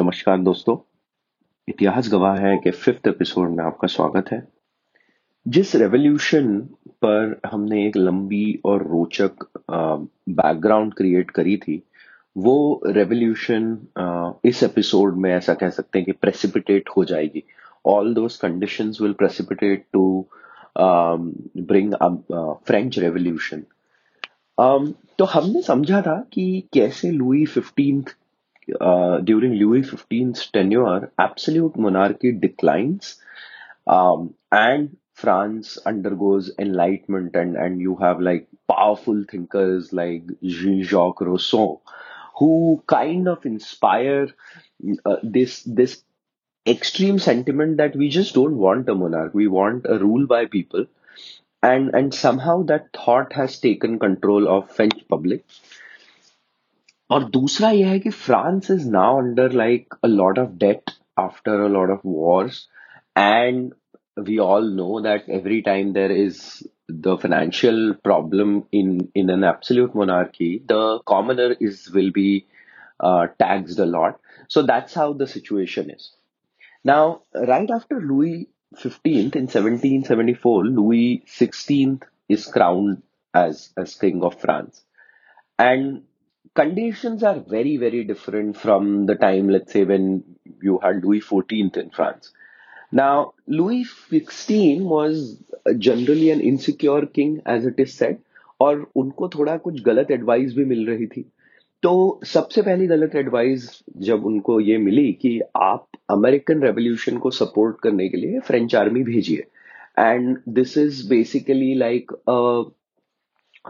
नमस्कार दोस्तों। इतिहास गवाह है कि फिफ्थ एपिसोड में आपका स्वागत है। जिस रेवोल्यूशन पर हमने एक लंबी और रोचक बैकग्राउंड क्रिएट करी थी, वो रेवोल्यूशन इस एपिसोड में ऐसा कह सकते हैं कि प्रेसिपिटेट हो जाएगी। All those condition will precipitate to bring French revolution तो हमने समझा था कि कैसे Louis fifteenth uh, during Louis XV's tenure, absolute monarchy declines, um, and France undergoes enlightenment, and and you have like powerful thinkers like Jean-Jacques Rousseau, who kind of inspire uh, this this extreme sentiment that we just don't want a monarch, we want a rule by people, and and somehow that thought has taken control of French public और दूसरा यह है कि France is now under like a lot of debt after a lot of wars and we all know that every time there is the financial problem in in an absolute monarchy the commoner is will be uh, taxed a lot so that's how the situation is now right after louis 15th in 1774 louis 16th is crowned as as king of france and conditions are very, very different from the time, let's say, when you had Louis XIV in France. Now, Louis XVI was generally an insecure king, as it is said, और उनको थोड़ा कुछ गलत advice भी मिल रही थी तो सबसे पहली गलत एडवाइस जब उनको ये मिली कि आप अमेरिकन रेवोल्यूशन को सपोर्ट करने के लिए फ्रेंच आर्मी भेजिए and this is basically like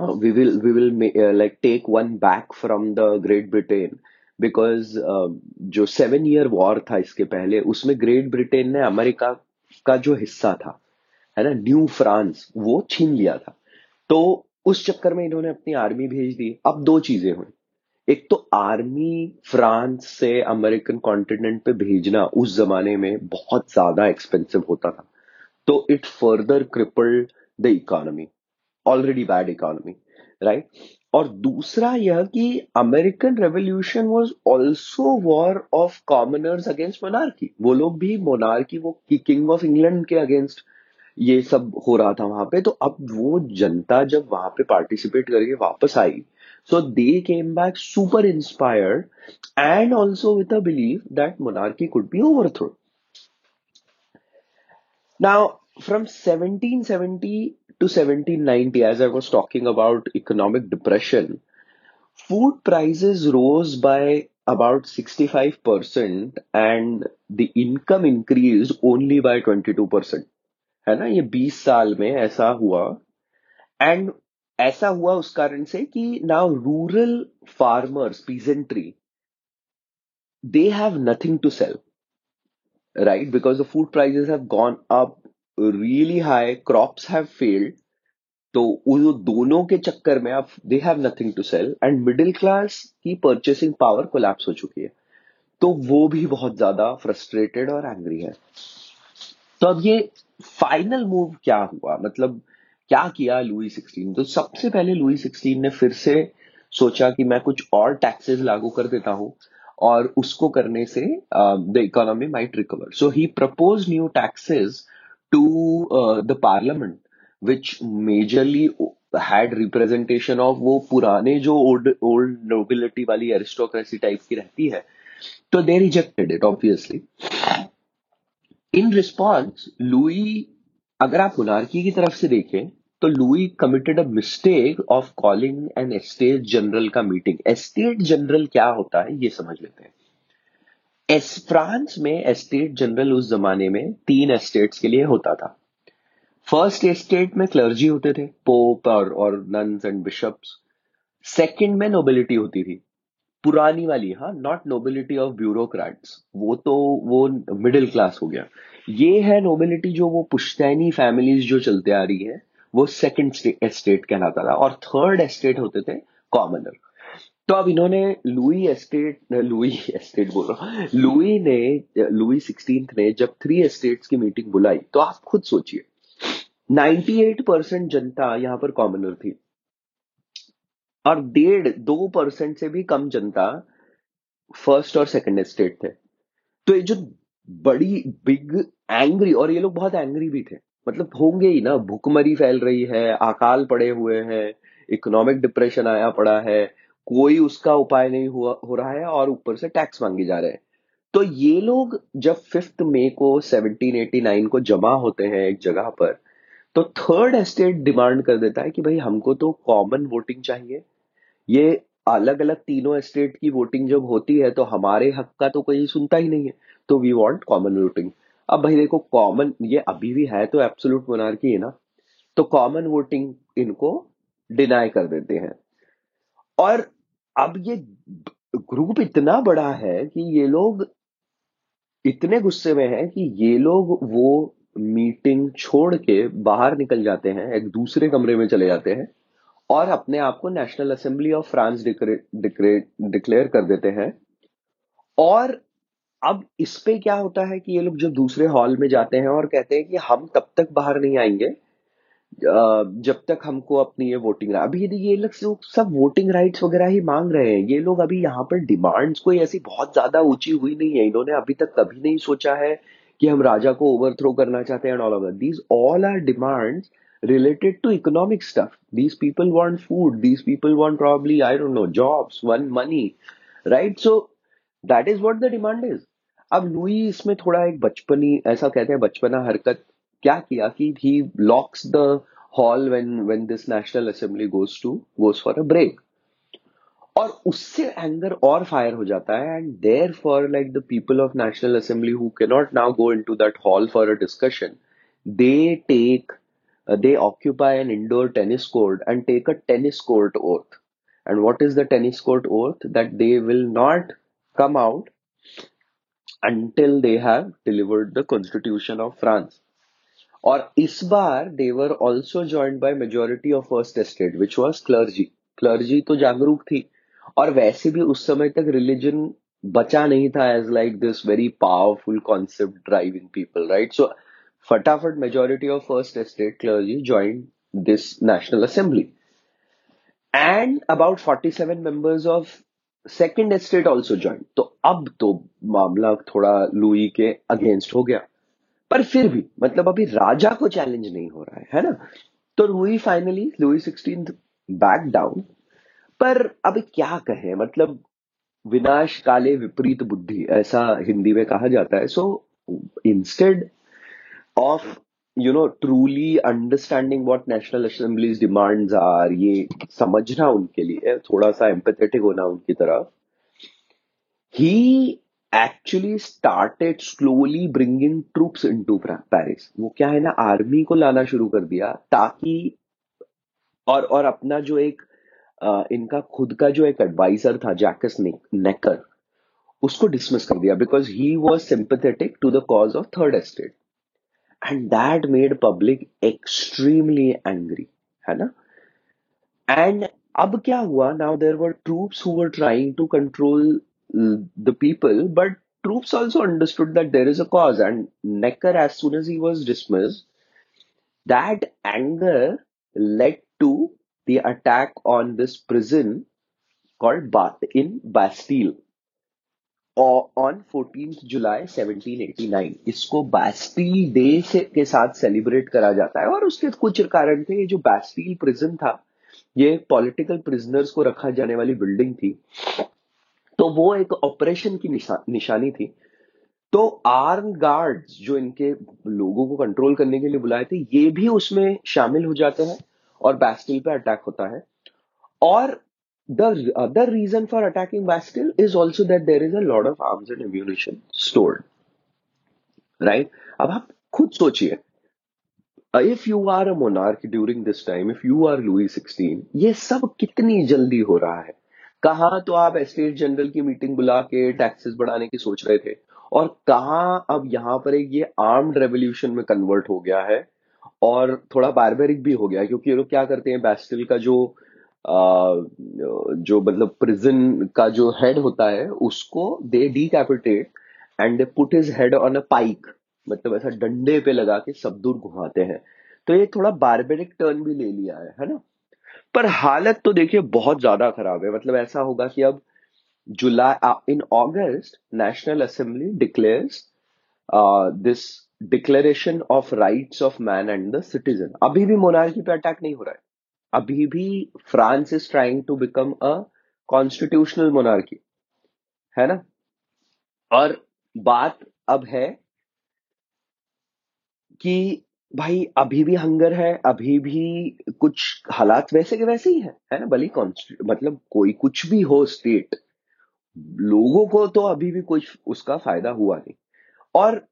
uh, we will we will uh, like take one back from the Great Britain because जो सेवन ईयर वॉर था इसके पहले उसमें ग्रेट ब्रिटेन ने अमेरिका का जो हिस्सा था है ना न्यू फ्रांस वो छीन लिया था। तो उस चक्कर में इन्होंने अपनी आर्मी भेज दी। अब दो चीज़ें हुई। एक तो आर्मी फ्रांस से अमेरिकन कॉन्टिनेंट पे भेजना उस जमाने में बहुत ज़्यादा एक्सपेंसिव होता था। तो it further crippled the economy already bad economy right और दूसरा यह कि American revolution was also war of commoners against monarchy वो लोग भी मोनार्की वो किंग ऑफ़ इंग्लैंड के अगेंस्ट ये सब हो रहा था वहाँ पे। तो अब वो जनता जब वहाँ पे पार्टिसिपेट करके वापस आई so they came back super inspired and also with a believe that monarchy could be overthrow now from 1770 to 1790, as I was talking about economic depression, food prices rose by about 65% and the income increased only by 22%. है ना ये 20 साल में ऐसा हुआ and ऐसा हुआ उस कारण से कि now rural farmers peasantry they have nothing to sell right because the food prices have gone up really high crops have failed तो वो दोनों के चक्कर में अब they have nothing to sell and middle class की परचेसिंग पावर कोलैप्स हो चुकी है। तो वो भी बहुत ज़्यादा फ्रस्ट्रेटेड और एंग्री है। तो अब ये फाइनल मूव क्या हुआ? मतलब क्या किया लुई सिक्सटीन तो सबसे पहले लुई सिक्सटीन ने फिर से सोचा कि मैं कुछ और टैक्सेस लागू कर देता हूँ और उसको करने से the economy might recover so he propose new taxes to the parliament which majorly had representation of वो पुराने जो ओल्ड ओल्ड नोबिलिटी वाली एरिस्टोक्रेसी टाइप की रहती है तो they rejected it obviously in response Louis अगर आप मोनार्की की तरफ़ से देखें तो Louis committed a mistake of calling an estate general का मीटिंग एस्टेट जनरल क्या होता है, ये समझ लेते हैं। एस फ्रांस में एस्टेट जनरल उस जमाने में तीन एस्टेट्स के लिए होता था। फ़र्स्ट एस्टेट में क्लर्जी होते थे, पोप और और नन्स एंड बिशप्स। सेकंड में नोबिलिटी होती थी। पुरानी वाली हाँ नॉट नोबिलिटी ऑफ़ ब्यूरोक्रेट्स वो तो वो मिडिल क्लास हो गया। ये है नोबिलिटी जो वो पुश्तैनी फैमिलीज़ जो चलते आ रही है, वो सेकंड एस्टेट कहलाता था। और थर्ड एस्टेट होते थे कॉमनर तो अब इन्होंने लुई एस्टेट लुई एस्टेट बोल रहा लुई ने, लुई सिक्सटीन ने जब थ्री एस्टेट्स की मीटिंग बुलाई तो आप खुद सोचिए 98 परसेंट जनता यहाँ पर कॉमनर थी और डेढ़, दो परसेंट से भी कम जनता फ़र्स्ट और सेकंड स्टेट थे। तो ये जो बड़ी बिग एंग्री और ये लोग बहुत एंग्री भी थे मतलब होंगे ही ना, भूखमरी फैल रही है, अकाल पड़े हुए हैं इकोनॉमिक डिप्रेशन आया पड़ा है कोई उसका उपाय नहीं हुआ, हो रहा है और ऊपर से टैक्स मांगे जा रहे हैं। तो ये लोग जब फिफ्थ मे को 1789 को जमा होते हैं एक जगह पर तो थर्ड एस्टेट डिमांड कर देता है कि भाई हमको तो कॉमन वोटिंग चाहिए। ये अलग अलग तीनों एस्टेट की वोटिंग जब होती है तो हमारे हक का तो कोई सुनता ही नहीं है। तो वी वांट कॉमन वोटिंग अब भाई देखो कॉमन ये अभी भी है तो एब्सोल्यूट मोनार्की है ना? तो कॉमन वोटिंग इनको डिनाई कर देते हैं। और अब ये ग्रुप इतना बड़ा है कि ये लोग इतने गुस्से में हैं कि ये लोग वो मीटिंग छोड़ के बाहर निकल जाते हैं, एक दूसरे कमरे में चले जाते हैं और अपने आप को national assembly of France declare कर देते हैं। और अब इस पे क्या होता है कि ये लोग जब दूसरे हॉल में जाते हैं और कहते हैं कि हम तब तक बाहर नहीं आएँगे जब तक हमको अपनी ये वोटिंग अभी यदि ये लोग सब वोटिंग राइट्स वगैरह ही मांग रहे हैं ये लोग अभी यहाँ पर डिमांड्स कोई ऐसी बहुत ज़्यादा ऊँची हुई नहीं है इन्होंने अभी तक कभी नहीं सोचा है कि हम राजा को ओवरथ्रो करना चाहते हैं all of these all are demands related to economic stuff. These people want food. These people want probably, I don't know, jobs, one money, right? So that is what the demand is. अब Louis इसमें थोड़ा एक बचपनी ऐसा कहते हैं बचपना हरकत क्या किया कि he locks the hall when when this National Assembly goes to goes for a break और उससे एंगर और फायर हो जाता है and therefore like the people of National Assembly who can not now go into that hall for a discussion they take they occupy an indoor tennis court and take a tennis court oath. And what is the tennis court oath? That they will not come out until they have delivered the constitution of France. और इस बार they were also joined by majority of first estate which was clergy clergy तो जागरूक थी। और वैसे भी उस समय तक रिलीजन बचा नहीं था as like this very powerful concept driving people right so फटाफट majority of first estate clergy join this national assembly and about 47 members of second estate also join तो अब तो मामला थोड़ा लुई के अगेंस्ट हो गया। पर फिर भी मतलब अभी राजा को चैलेंज नहीं हो रहा है है ना? तो Louis finally Louis sixteen back down पर अब क्या कहें मतलब विनाश काले विपरीत बुद्धि, ऐसा हिंदी में कहा जाता है। So instead of you know truly understanding what national assembly's demands are ये समझना उनके लिए, थोड़ा सा एम्पथेटिक होना उनकी तरफ़ ही actually started slowly bringing troops into Paris वो क्या है ना आर्मी को लाना शुरू कर दिया ताकि और और अपना जो एक आ, इनका खुद का जो एक एडवाइजर था जैकस नेकर उसको डिसमिस कर दिया because he was sympathetic to the cause of third estate and that made public extremely angry है ना? एंड अब क्या हुआ? Now there were troops who were trying to control the people, but troops also understood that there is a cause. And Necker, as soon as he was dismissed, that anger led to the attack on this prison called Bath in Bastille on 14th July 1789 इसको बैस्टील day से के साथ celebrate करा जाता है और उसके कुछ कारण थे ये जो बैस्टील प्रिजन था ये पॉलिटिकल प्रिजनर्स को रखा जाने वाली बिल्डिंग थी तो वो एक ऑपरेशन की निशा, निशानी थी। तो आर्म गार्ड्स जो इनके लोगों को कंट्रोल करने के लिए बुलाए थे ये भी उसमें शामिल हो जाते हैं और बैस्टिल पे अटैक होता है। और the other reason for attacking Bastille is also that there is a load of arms and ammunition stored right अब आप खुद सोचिए। If you are a monarch during this time if you are Louis sixteen ये सब कितनी जल्दी हो रहा है? कहा तो आप एस्टेट जनरल की मीटिंग बुला के टैक्सेस बढ़ाने की सोच रहे थे? और कहा अब यहाँ पर एक ये आर्म्ड रेवोल्यूशन में कन्वर्ट हो गया है? और थोड़ा बारबेरिक भी हो गया क्योंकि ये लोग क्या करते हैं बैस्टिल का जो आ, जो मतलब प्रिजन का जो हेड होता है उसको they decapitate and they put his head on a pike मतलब ऐसा डंडे पे लगा के सब दूर घुमाते हैं। तो ये थोड़ा बारबेरिक टर्न भी ले लिया है है ना? पर हालत तो देखिए बहुत ज़्यादा खराब है। मतलब ऐसा होगा कि अब July in August national assembly declares uh, declaration of rights of man and the citizen अभी भी मोनार्की पे अटैक नहीं हो रहा है। अभी भी France is trying to become a constitutional monarchy है ना? और बात अब है कि भाई, अभी भी हंगर है, अभी भी कुछ हालात वैसे के वैसे ही है है ना? भले मतलब कोई कुछ भी हो स्टेट लोगों को तो अभी भी कुछ उसका फ़ायदा हुआ नहीं। और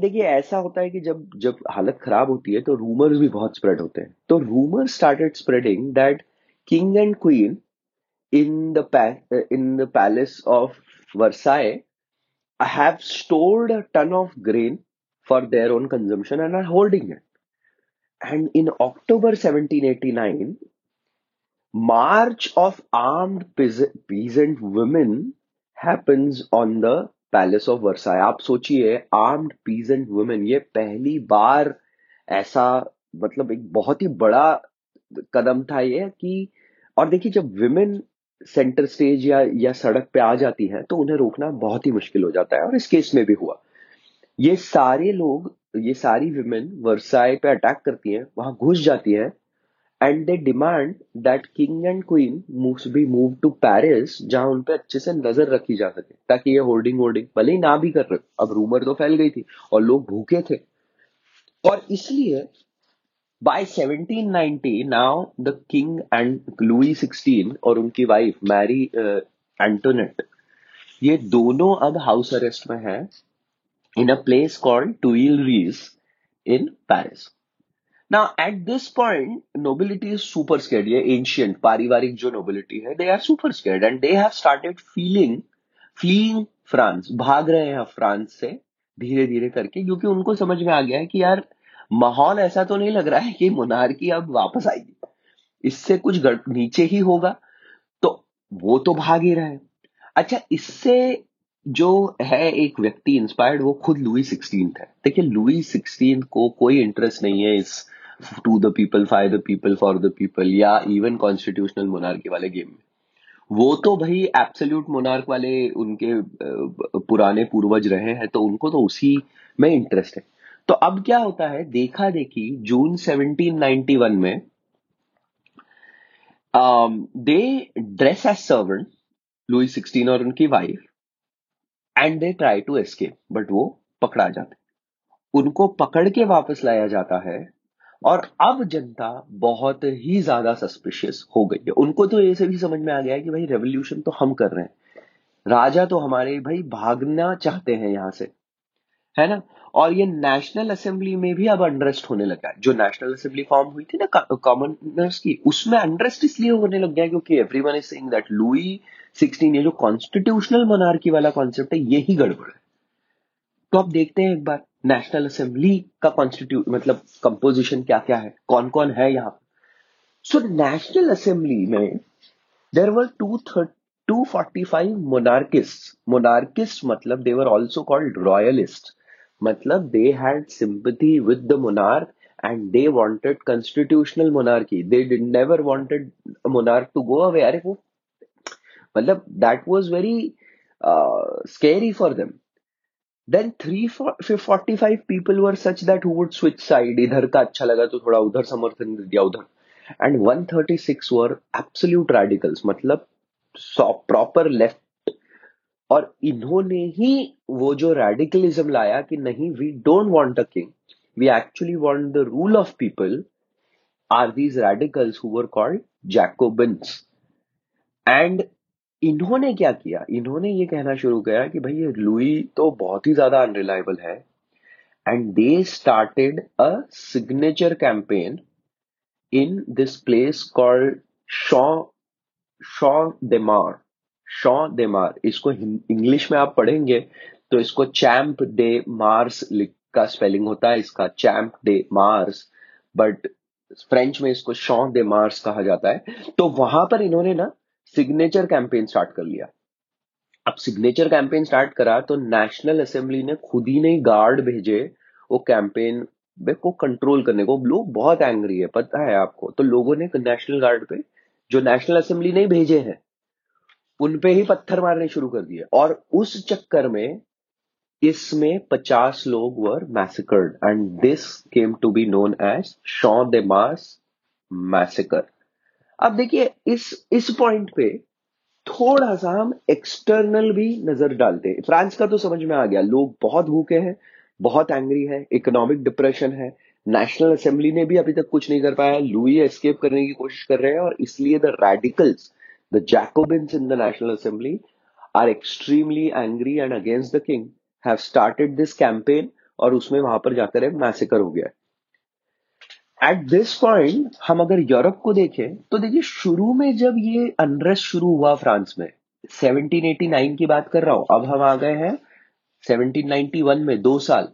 देखिए, ऐसा होता है कि जब जब हालत खराब होती है तो रूमर्स भी बहुत स्प्रेड होते हैं। तो rumour started spreading that king and queen in the in the palace of Versailles have stored a ton of grain for their own consumption and are holding it. And in October 1789, march of armed peasant women happens on the palace of Versailles आप सोचिए armed peasant women ये पहली बार ऐसा मतलब एक बहुत ही बड़ा कदम था ये कि और देखिए जब विमेन सेंटर स्टेज या या सड़क पे आ जाती हैं तो उन्हें रोकना बहुत ही मुश्किल हो जाता है। और इस केस में भी हुआ। ये सारे लोग, ये सारी विमेन वर्साई पे अटैक करती हैं, वहाँ घुस जाती हैं and they demand that king and queen moves be move to Paris जहाँ उन पे अच्छे से नज़र रखी जा सके, ताकि ये होल्डिंग होल्डिंग भले ही ना भी कर रहे अब रूमर तो फैल गई थी, और लोग भूखे थे। और इसलिए by 1790 now the king and Louis 16 और उनकी वाइफ मैरी एंटोनेट ये दोनों अब हाउस अरेस्ट में हैं। In a place called Tuileries in Paris. Now, at this point, nobility is super scared. ये ancient पारिवारिक जो nobility है, they are super scared and they have started feeling, fleeing France. भाग रहे हैं फ्रांस से धीरे धीरे करके क्योंकि उनको समझ में आ गया है कि यार माहौल ऐसा तो नहीं लग रहा है कि मोनार्की अब वापस आएगी इससे कुछ नीचे ही होगा तो वो तो भाग ही रहे अच्छा इससे जो है एक व्यक्ति इंस्पायर्ड वो खुद लुई सिक्सटीन है। देखिए लुई सिक्सटीन को कोई इंटरेस्ट नहीं है इस to the people by the people for the people या इवन कॉन्स्टिट्यूशनल मोनार्की वाले गेम में। वो तो भाई एब्सोल्यूट मोनार्क वाले उनके पुराने पूर्वज रहे हैं तो उनको तो उसी में इंटरेस्ट है। तो अब क्या होता है, देखा देखी जून 1791 में they dress as servant Louis sixteen और उनकी wife and they try to escape but वो पकड़ा जाते उनको पकड़ के वापस लाया जाता है, और अब जनता बहुत ही ज़्यादा सस्पिशियस हो गई है। उनको तो ये भी समझ में आ गया है कि भाई रेवोल्यूशन तो हम कर रहे हैं। राजा तो हमारे भाई भागना चाहते हैं यहाँ से, है ना? और ये नेशनल असेंबली में भी अब अनरेस्ट होने लगा जो नेशनल असेंबली फॉर्म हुई थी ना कॉमनर्स की, उसमें अनरेस्ट इसलिए होने लग गया क्योंकि everyone is saying that Louis sixteen, ये जो कॉन्स्टिट्यूशनल मोनार्की वाला कॉन्सेप्ट है ये ही गड़बड़ है। तो आप देखते हैं एक बार नेशनल असेंबली का कॉन्स्टिट्यूट मतलब कंपोजिशन क्या क्या है कौन कौन है यहाँ? सो नेशनल असेंबली में there were two two forty five monarchist monarchist मतलब they were also called royalist मतलब they had sympathy with the monarch and they wanted constitutional monarchy did, never wanted a monarch to go अरे वो मतलब that was very scary for them then three forty five people were such that who would switch side इधर का अच्छा लगा तो थोड़ा उधर समर्थन दिया, उधर. And one thirty six were absolute radicals मतलब प्रॉपर लेफ़्ट और इन्होंने ही वो जो रेडिकलिज्म लाया कि नहीं we don't want a king we actually want the rule of people are these radicals who were called Jacobins and इन्होंने क्या किया? इन्होंने ये कहना शुरू किया कि भाई ये लुई तो बहुत ही ज़्यादा अनरिलायबल है। And they started a signature campaign in this place called Shaw Shaw Demar Shaw Demar इसको इंग्लिश में आप पढ़ेंगे तो इसको चैम्प डे मार्स का स्पेलिंग होता है इसका champ day Mars but French में इसको शॉ दे मार्स कहा जाता है। तो वहाँ पर इन्होंने ना सिग्नेचर कैंपेन स्टार्ट कर लिया। अब सिग्नेचर कैंपेन स्टार्ट करा तो नेशनल असेंबली ने खुद ही नहीं गार्ड भेजे वो कैंपेन को कंट्रोल करने को। लोग बहुत एंग्री है, पता है आपको? तो लोगों ने नेशनल गार्ड पे, जो नेशनल असेंबली नहीं भेजे हैं, उन पे ही पत्थर मारने शुरू कर दिए। और उस चक्कर में इसमें पचास लोग were massacred and this came to be known as Shaw de Mars massacre अब देखिए, इस इस पॉइंट पे थोड़ा सा हम एक्सटर्नल भी नज़र डालते हैं। फ्रांस का तो समझ में आ गया, लोग बहुत भूखे हैं, बहुत एंग्री है इकोनॉमिक डिप्रेशन है। नेशनल असेंबली ने भी अभी तक कुछ नहीं कर पाया लुई एस्केप करने की कोशिश कर रहे हैं और इसलिए the radicals the Jacobins in the national assembly are extremely angry and against the king have started this campaign और उसमें वहाँ पर जाकर मैसेकर हो गया एट दिस पॉइंट हम अगर यूरोप को देखें तो देखिए, शुरू में जब ये अनरेस्ट शुरू हुआ फ्रांस में 1789 की बात कर रहा हूँ, अब हम आ गए हैं 1791 में, दो साल।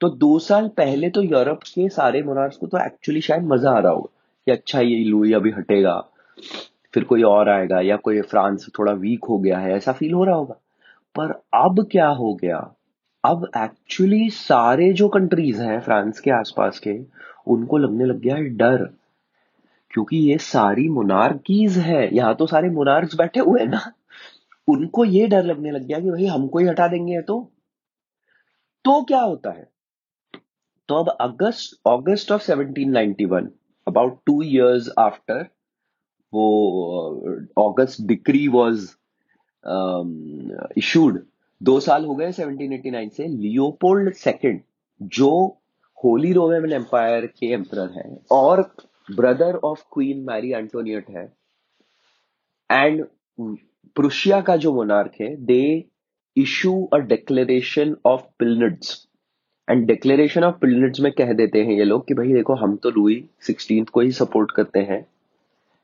तो दो साल पहले तो यूरोप के सारे मोनार्स को तो एक्चुअली शायद मज़ा आ रहा होगा, कि अच्छा ये लुई अभी हटेगा, फिर कोई और आएगा, या कोई फ्रांस थोड़ा वीक हो गया है, ऐसा फील हो रहा होगा। पर अब क्या हो गया? अब एक्चुअली सारे जो कंट्रीज़ हैं, फ्रांस के आसपास के उनको लगने लग गया है डर, क्योंकि ये सारी मोनार्कीज है। यहाँ तो सारे मोनार्क्स बैठे हुए ना। उनको ये डर लगने लग गया कि भाई हमको ही हटा देंगे तो। तो क्या होता है? तो अब August August of 1791 about two years after वो अगस्त डिक्री वाज इशूड दो साल हो गए 1789 से लियोपोल्ड सेकंड जो होली रोमन एम्पायर के एम्पर है और brother of queen Marie Antoinette है। एंड प्रुशिया का जो मोनार्क है they issue a declaration of Pillnitz and declaration of Pillnitz में कह देते हैं ये लोग कि भाई देखो, हम तो लुई सिक्सटीन को ही सपोर्ट करते हैं,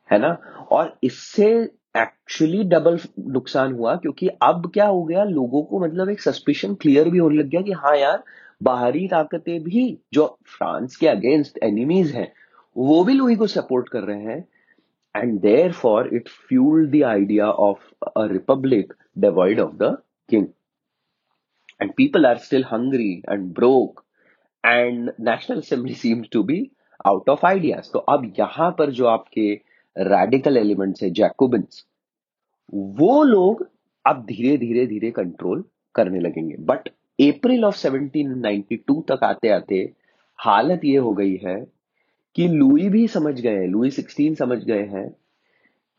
है ना? और इससे एक्चुअली डबल नुकसान हुआ, क्योंकि अब क्या हो गया, लोगों को मतलब एक सस्पिशन क्लियर भी होने लग गया कि हाँ यार बाहरी ताकतें भी जो फ्रांस के अगेंस्ट एनिमीज हैं, वो भी लुई को सपोर्ट कर रहे हैं। And therefore it fuel the idea of a republic divide of the king and people are still hungry and broke and national assembly seems to be out of ideas तो अब यहाँ पर जो आपके रेडिकल एलिमेंट्स है Jacobins वो लोग अब धीरे धीरे धीरे कंट्रोल करने लगेंगे। बट अप्रैल ऑफ़ 1792 तक आते आते हालत ये हो गई है कि लुई भी समझ गए लुई 16 समझ गए हैं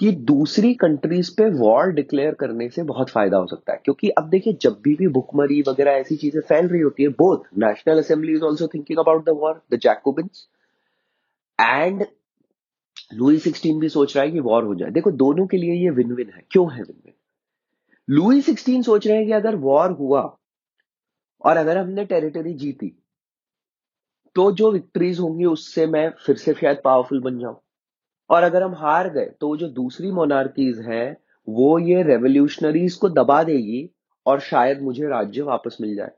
कि दूसरी कंट्रीज़ पे वॉर डिक्लेयर करने से बहुत फ़ायदा हो सकता है। क्योंकि अब देखिए, जब भी भी भुखमरी वगैरह ऐसी चीज़ें फैल रही होती है both national assembly is also thinking about the war the Jacobins and Louis sixteen भी सोच रहा है कि वॉर हो जाए। देखो, दोनों के लिए ये विन विन है। क्यों है विन विन लुई सिक्सटीन सोच रहे हैं कि अगर वॉर हुआ और अगर हमने टेरिटरी जीती तो जो विक्ट्रीज होंगी उससे मैं फिर से शायद पावरफुल बन जाऊँ। और अगर हम हार गए तो जो दूसरी मोनार्कीज हैं, वो ये रेवोल्यूशनरीज को दबा देगी और शायद मुझे राज्य वापस मिल जाए।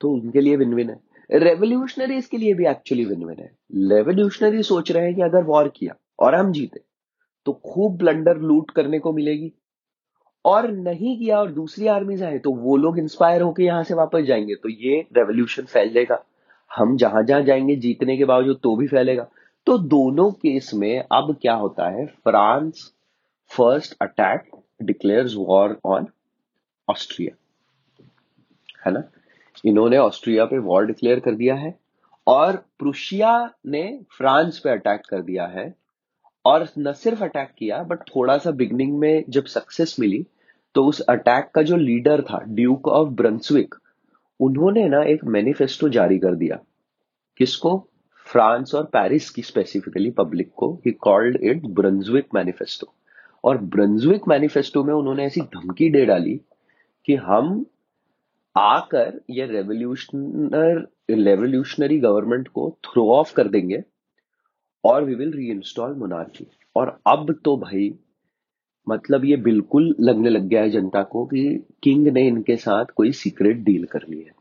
तो उनके लिए विन विन है। रेवोल्यूशनरीज के लिए भी एक्चुअली विन विन है। रेवोल्यूशनरी सोच रहे हैं कि अगर वॉर किया और हम जीते तो खूब ब्लंडर लूट करने को मिलेगी। और नहीं किया और दूसरी आर्मीज आए तो वो लोग इंस्पायर होकर यहाँ से वापस जाएँगे। तो ये रेवोल्यूशन फैल जाएगा। हम जहाँ जहाँ जाएँगे, जीतने के बावजूद तो भी फैलेगा। तो दोनों केस में अब क्या होता है? France first attack declares war on Austria है ना? इन्होंने ऑस्ट्रिया पे वॉर डिक्लेयर कर दिया है और प्रुशिया ने फ्रांस पे अटैक कर दिया है। और न सिर्फ़ अटैक किया बट थोड़ा सा बिगनिंग में जब सक्सेस मिली तो उस अटैक का जो लीडर था ड्यूक ऑफ़ ब्रंसविक उन्होंने ना एक मैनिफेस्टो जारी कर दिया। किसको? फ्रांस और पेरिस की स्पेसिफिकली पब्लिक को। He called it Brunswick Manifesto और ब्रंसविक मैनिफेस्टो में उन्होंने ऐसी धमकी दे डाली कि हम आकर ये रेवोल्यूशनर रेवोल्यूशनरी गवर्नमेंट को थ्रो ऑफ़ कर देंगे और we will reinstall monarchy और अब तो भाई मतलब ये बिल्कुल लगने लग गया है जनता को कि किंग ने इनके साथ कोई सीक्रेट डील कर ली है।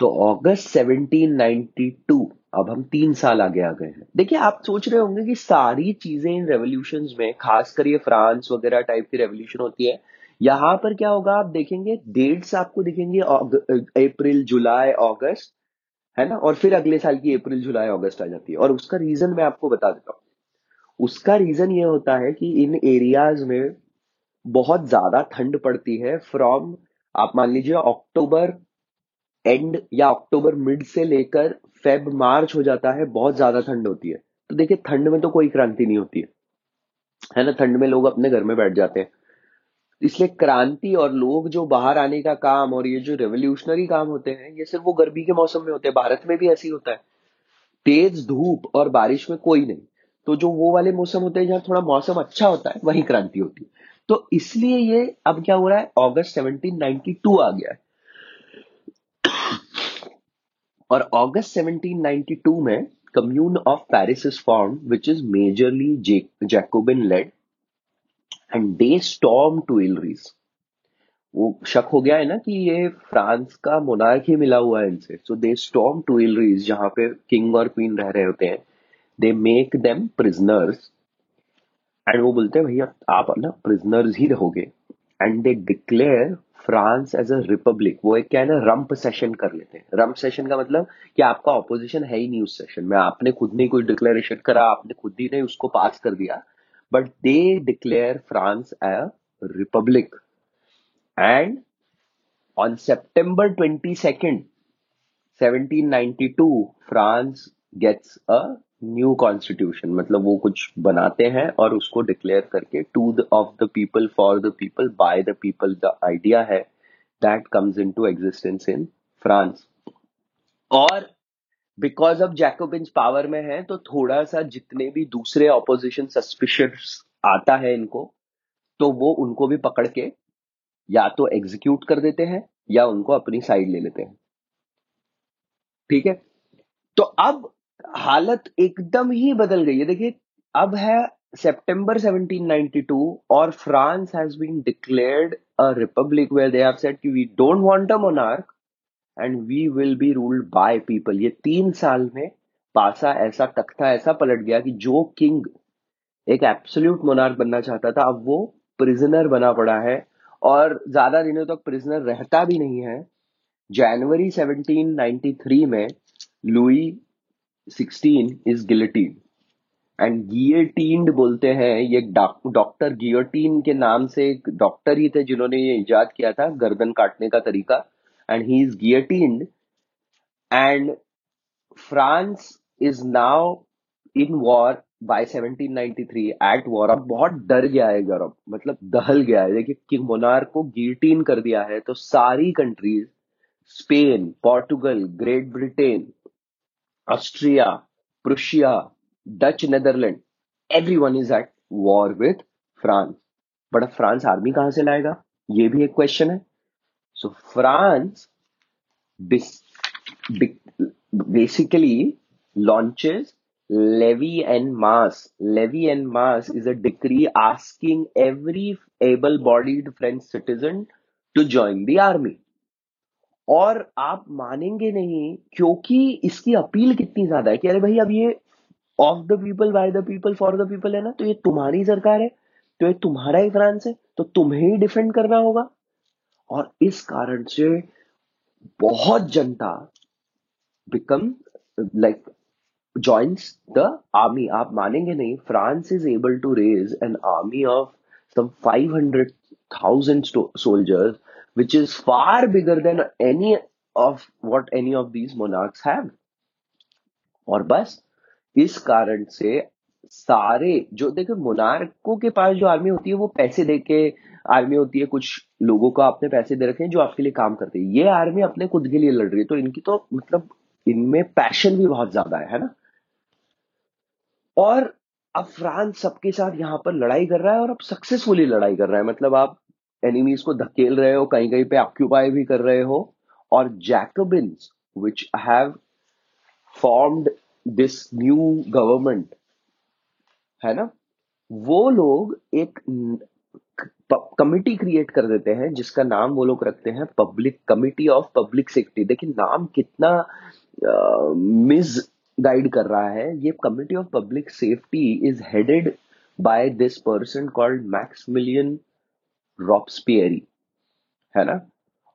तो अगस्त 1792 अब हम तीन साल आगे आ गए हैं। देखिए, आप सोच रहे होंगे कि सारी चीज़ें इन रेवोल्यूशन में, खासकर ये फ्रांस वगैरह टाइप की रेवोल्यूशन होती है, यहाँ पर क्या होगा, आप देखेंगे डेट्स आपको दिखेंगे अप्रैल जुलाई अगस्त है ना? और फिर अगले साल की अप्रैल जुलाई अगस्त आ जाती है। और उसका रीजन मैं आपको बता देता हूँ। उसका रीजन ये होता है कि इन एरियाज़ में बहुत ज़्यादा ठंड पड़ती है फ्रॉम आप मान लीजिए अक्टूबर एंड या अक्टूबर मिड से लेकर फेब मार्च हो जाता है, बहुत ज़्यादा ठंड होती है। तो देखिए, ठंड में तो कोई क्रांति नहीं होती है। है ना? ठंड में लोग अपने घर में बैठ जाते हैं। इसलिए क्रांति और लोग जो बाहर आने का काम और ये जो रेवोल्यूशनरी काम होते हैं, ये सिर्फ़ वो गर्मी के मौसम में होते हैं। भारत में भी ऐसे होता है। तेज धूप और बारिश में कोई नहीं। तो जो वो वाले मौसम होते हैं जहाँ थोड़ा मौसम अच्छा होता है, वही क्रांति होती है। तो इसलिए ये अब क्या हो रहा है? अगस्त 1792 आ गया है। और अगस्त 1792 में commune of Paris is form which is majorly Jacobin led and they storm Tuileries वो शक हो गया है ना कि ये फ्रांस का मोनार्क ही मिला हुआ है इनसे। सो दे स्टॉर्म टू इलरीज जहाँ पे किंग और क्वीन रह रहे होते हैं। They make them prisoners and वो बोलते हैं, भैया, आप ना प्रिजनर्स ही रहोगे. And they declare France as a republic वो एक क्या है ना रंप सेशन कर लेते हैं। रंप सेशन का मतलब कि आपका ऑपोजिशन है ही नहीं उस सेशन में। आपने खुद नहीं कोई डिक्लेरेशन करा, आपने खुद ही नहीं उसको पास कर दिया। But they declare France a republic and on September twenty second 1792 France gets a new constitution मतलब वो कुछ बनाते हैं और उसको डिक्लेयर करके to the of the people for the people by the people the idea है that comes into existence in France और बिकॉज़ ऑफ़ जैकोबिन्स पावर में है तो थोड़ा सा जितने भी दूसरे ऑपोजिशन सस्पिशियस आता है इनको तो वो उनको भी पकड़ के या तो एग्जीक्यूट कर देते हैं या उनको अपनी साइड ले लेते हैं। ठीक है? तो अब हालत एकदम ही बदल गई है। देखिए, अब है सितंबर 1792 और France has been declared a republic where they have said कि we don't want a monarch and we will be ruled by people ये तीन साल में पासा ऐसा, तख्ता ऐसा पलट गया कि जो किंग एक एब्सोल्यूट मोनार्क बनना चाहता था, अब वो प्रिजनर बना पड़ा है और ज़्यादा दिनों तक तो प्रिजनर रहता भी नहीं है। जनवरी 1793 में Louis 16 is guillotine and guillotined बोलते हैं, ये डॉक्टर गियोटीन के नाम से एक डॉक्टर ही थे जिन्होंने ये इजाद किया था, गर्दन काटने का तरीका। And he is guillotined and France is now in war by 1793 at war अब बहुत डर गया है यूरोप मतलब दहल गया है। देखिए कि मोनार को गिल्टीन कर दिया है तो सारी countries Spain Portugal Great Britain Austria Prussia Dutch Netherland everyone is at war with France but अब फ्रांस आर्मी कहां से लाएगा ये भी एक क्वेश्चन है so France basically launches levy and mass levy and mass is a decree asking every able-bodied french citizen to join the army और आप मानेंगे नहीं, क्योंकि इसकी अपील कितनी ज़्यादा है कि अरे भाई, अब ये of the people by the people for the people है ना तो ये तुम्हारी सरकार है तो ये तुम्हारा ही फ्रांस है तो तुम्हें ही डिफेंड करना होगा। और इस कारण से बहुत जनता become like joins the army आप मानेंगे नहीं France is able to raise an army of some 500,000 soldiers which is far bigger than any of what any of these monarchs have. और बस इस कारण से सारे जो देखो मोनार्को के पास जो आर्मी होती है वो पैसे दे के आर्मी होती है कुछ लोगों को आपने पैसे दे रखे हैं जो आपके लिए काम करते हैं। ये आर्मी अपने खुद के लिए लड़ रही है तो इनकी तो मतलब इनमें पैशन भी बहुत ज़्यादा है है ना? और अब फ्रांस सबके साथ यहाँ पर लड़ाई कर रहा है और अब सक्सेसफुली लड़ाई कर रहा है। मतलब आप एनिमीज को धकेल रहे हो कहीं कहीं पे ऑक्यूपाई भी कर रहे हो और Jacobins which have formed this new government है ना? वो लोग एक कमिटी क्रिएट कर देते हैं, जिसका नाम वो लोग रखते हैं public committee of public safety देखिए, नाम कितना मिस गाइड कर रहा है, ये committee of public safety is headed by this person called Maximilien Robespierre है ना?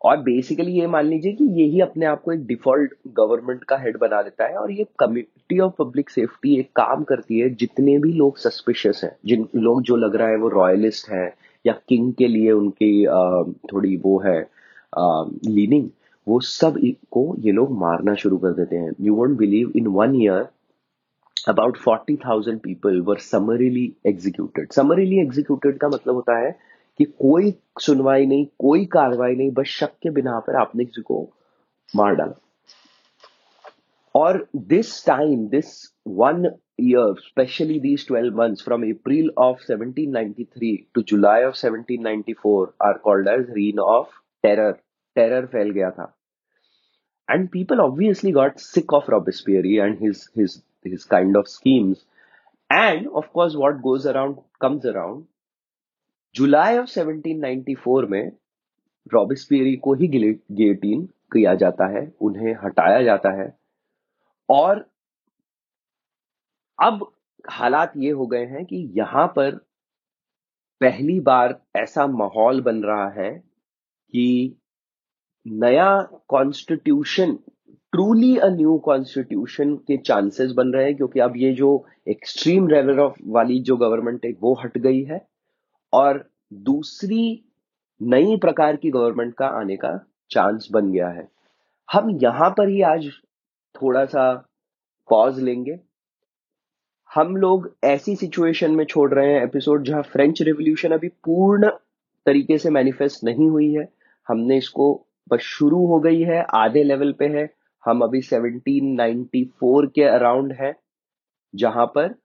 और बेसिकली ये मान लीजिए कि यही अपने आप को एक डिफ़ॉल्ट गवर्नमेंट का हेड बना देता है और ये कमिटी ऑफ़ पब्लिक सेफ्टी एक काम करती है, जितने भी लोग सस्पिशियस हैं, जिन लोग जो लग रहा है वो रॉयलिस्ट हैं या किंग के लिए उनकी थोड़ी वो है लीनिंग वो सबको ये लोग मारना शुरू कर देते हैं। You won't believe in one year about forty thousand people were summarily executed summarily executed का मतलब होता है कि कोई सुनवाई नहीं कोई कार्रवाई नहीं बस शक के बिना पर आपने किसी को मार डाला। और this time this one year, especially these 12 months from April of 1793 to July of 1794 are called as reign of terror. Terror फैल गया था। And people obviously got sick of Robespierre and his kind of schemes and of course what goes around comes around July of 1794 में रॉबिस्पियरी को ही गेटीन किया जाता है, उन्हें हटाया जाता है। और अब हालात ये हो गए हैं कि यहाँ पर पहली बार ऐसा माहौल बन रहा है कि नया constitution truly a new constitution के चांसेस बन रहे हैं, क्योंकि अब ये जो एक्सट्रीम रेलर ऑफ़ वाली जो गवर्नमेंट है, वो हट गई है। और दूसरी नई प्रकार की गवर्नमेंट का आने का चांस बन गया है। हम यहाँ पर ही आज थोड़ा सा पॉज लेंगे। हम लोग ऐसी सिचुएशन में छोड़ रहे हैं एपिसोड जहाँ फ्रेंच रेवोल्यूशन अभी पूर्ण तरीके से मैनिफेस्ट नहीं हुई है। हमने इसको बस शुरू हो गई है, आधे लेवल पे है। हम अभी 1794 के अराउंड है, जहाँ पर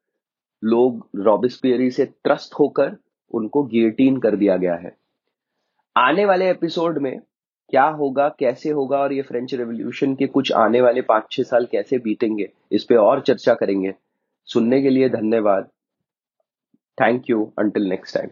लोग रॉबिस्पियरी से त्रस्त होकर उनको गियटीन कर दिया गया है। आने वाले एपिसोड में क्या होगा, कैसे होगा और ये फ्रेंच रेवोल्यूशन के कुछ आने वाले पाँच छह साल कैसे बीतेंगे, इस पे और चर्चा करेंगे। सुनने के लिए धन्यवाद। Thank you until next time